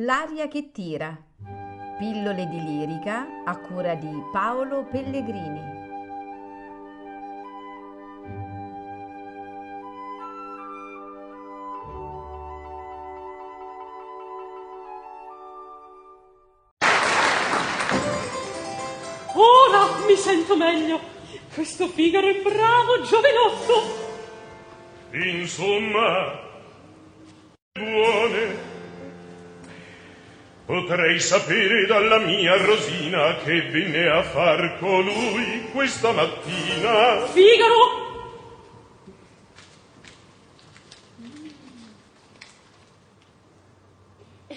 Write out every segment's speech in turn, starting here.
L'aria che tira. Pillole di lirica a cura di Paolo Pellegrini. Ora mi sento meglio. Questo Figaro è bravo, giovinotto. Insomma, buone Potrei sapere dalla mia Rosina che venne a far colui questa mattina. Figaro!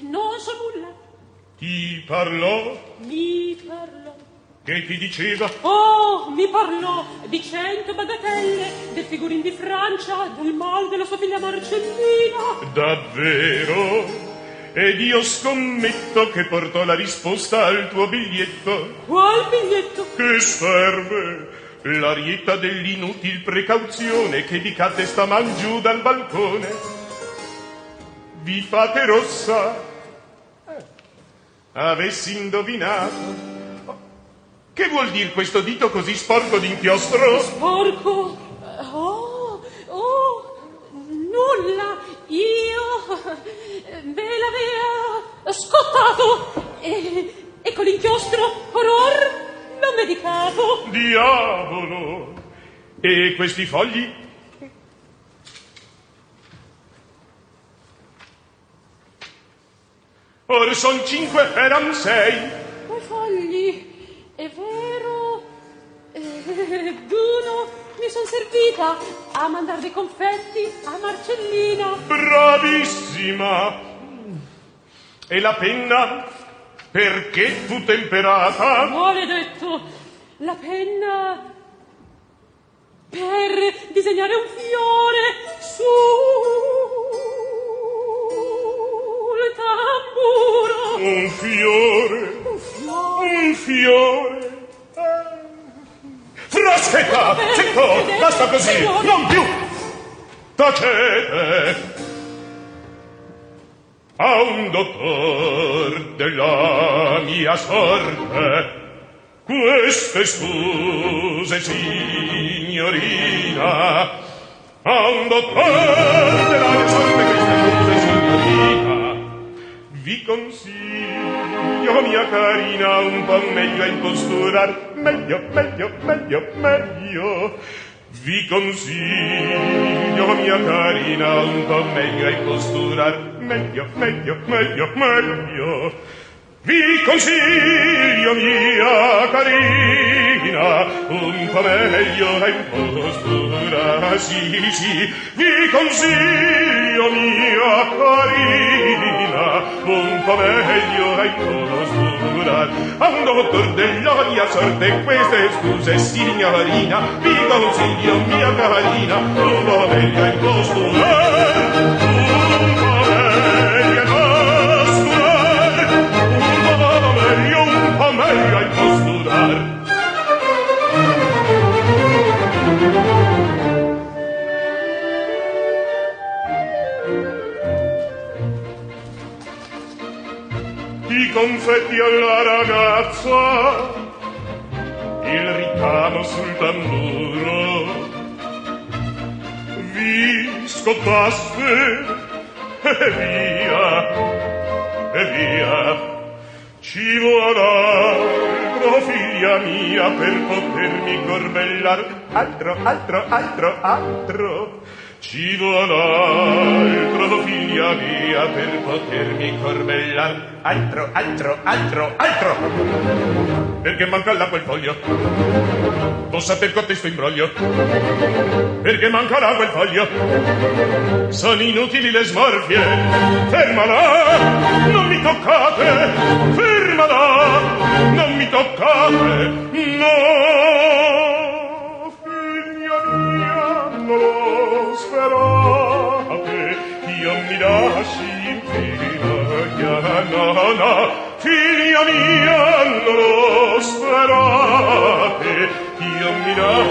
Non so nulla. Ti parlò? Mi parlò. Che ti diceva? Oh, mi parlò di cento bagatelle, del figurin di Francia, del mal della sua figlia Marcellina. Davvero? Ed io scommetto che portò la risposta al tuo biglietto. Qual biglietto? Che serve? L'arietta dell'inutil precauzione che vi cadde staman giù dal balcone. Vi fate rossa. Eh. Avessi indovinato. Che vuol dire questo dito così sporco d'inchiostro? Sporco? Oh, oh, nulla io eh, me l'avea scottato e, e con l'inchiostro horror non medicavo. Diavolo! E questi fogli? Or son cinque, eran sei. Quei fogli, è vero, Duno, mi son servita a mandare dei confetti a Marcellina. Bravissima! E la penna? Perché fu temperata? Maledetto! La penna per disegnare un fiore! Zitta, zitto, basta così, non più! Tacete! A un dottor della mia sorte Queste scuse, signorina A un dottor della mia sorte Queste scuse, signorina vi consiglio mia carina un po' meglio a imposturar meglio meglio meglio meglio vi consiglio mia carina un po' meglio a imposturar meglio meglio meglio meglio vi consiglio mia carina un po' meglio e un po' oscura sì sì vi consiglio mia carina un po' meglio e un po' oscura a un dottor degli odi a sorte queste scuse signorina vi consiglio mia carina un po' meglio e un po' un po' Confetti alla ragazza, il ricamo sul tamburo, vi scottaste? E via, e via! Ci vuol altro, figlia mia, per potermi corbellar. Altro, altro, altro, altro! Ci vuol altro figlia mia per potermi corbellar Altro, altro, altro, altro Perché manca l'acqua quel il foglio Non saper con questo imbroglio Perché manca l'acqua il foglio Sono inutili le smorfie Fermala, non mi toccate Fermala, non mi toccate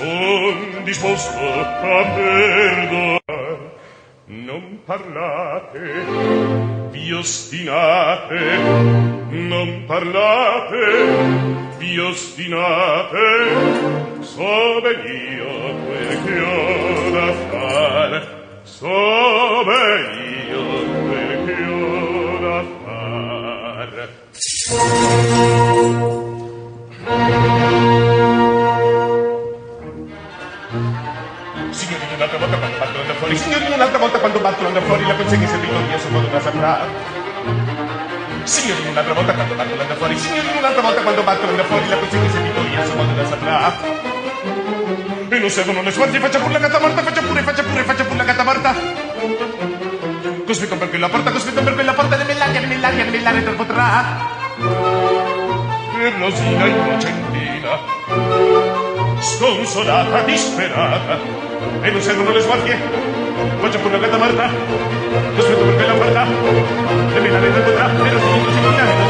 son disposto a perdonar non parlate vi ostinate non parlate vi ostinate so ben io quel che ho da fare so ben io quel che ho da fare fuori, signori, un'altra volta quando battono da fuori la questione se dico io, se modo la saprà. E non servono le sforzi, faccia pure la gatta morta, faccia pure, faccia pure, faccia pure la gatta morta. Cospetto per quella porta, cospetto per quella porta, nell'aria, nell'aria, nell'aria te potrà. E Rosina innocentina, sconsolata, disperata, e non servono le sforzi, faccia pure la gatta morta, cospetto per quella porta, nell'aria te potrà, e Rosina innocentina,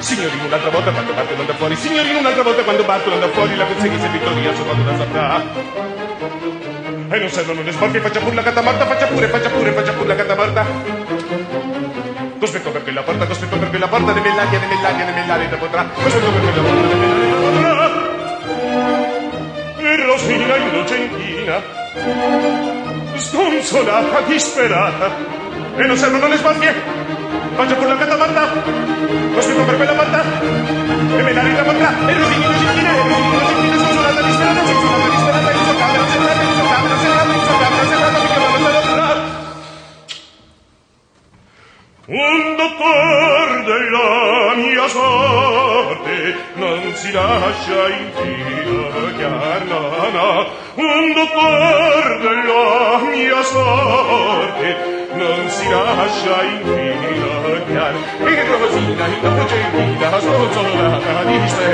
Signorino un'altra volta quando Bartolo andrà fuori Signorino un'altra volta quando Bartolo andrà fuori La conseguenza è vittoria, sua la saprà E non servono le sporche, faccia pure la catamarta Faccia pure, faccia pure, faccia pure la catamarta Cospetto per quella porta, cospetto per quella porta l'aria, l'aria, Nell'aria, l'aria nell'aria potrà Cospetto per quella porta, nell'aria potrà E Rosina innocentina sconsolata, disperata. E non servono le sbarche! Faccia pure la catamarta! non si lascia in fila carnana un dottor della mia sorte non si lascia in fila carnana e rosina in capo e in vita sono zonata di in sua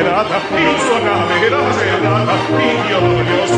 camera serata in violio sperata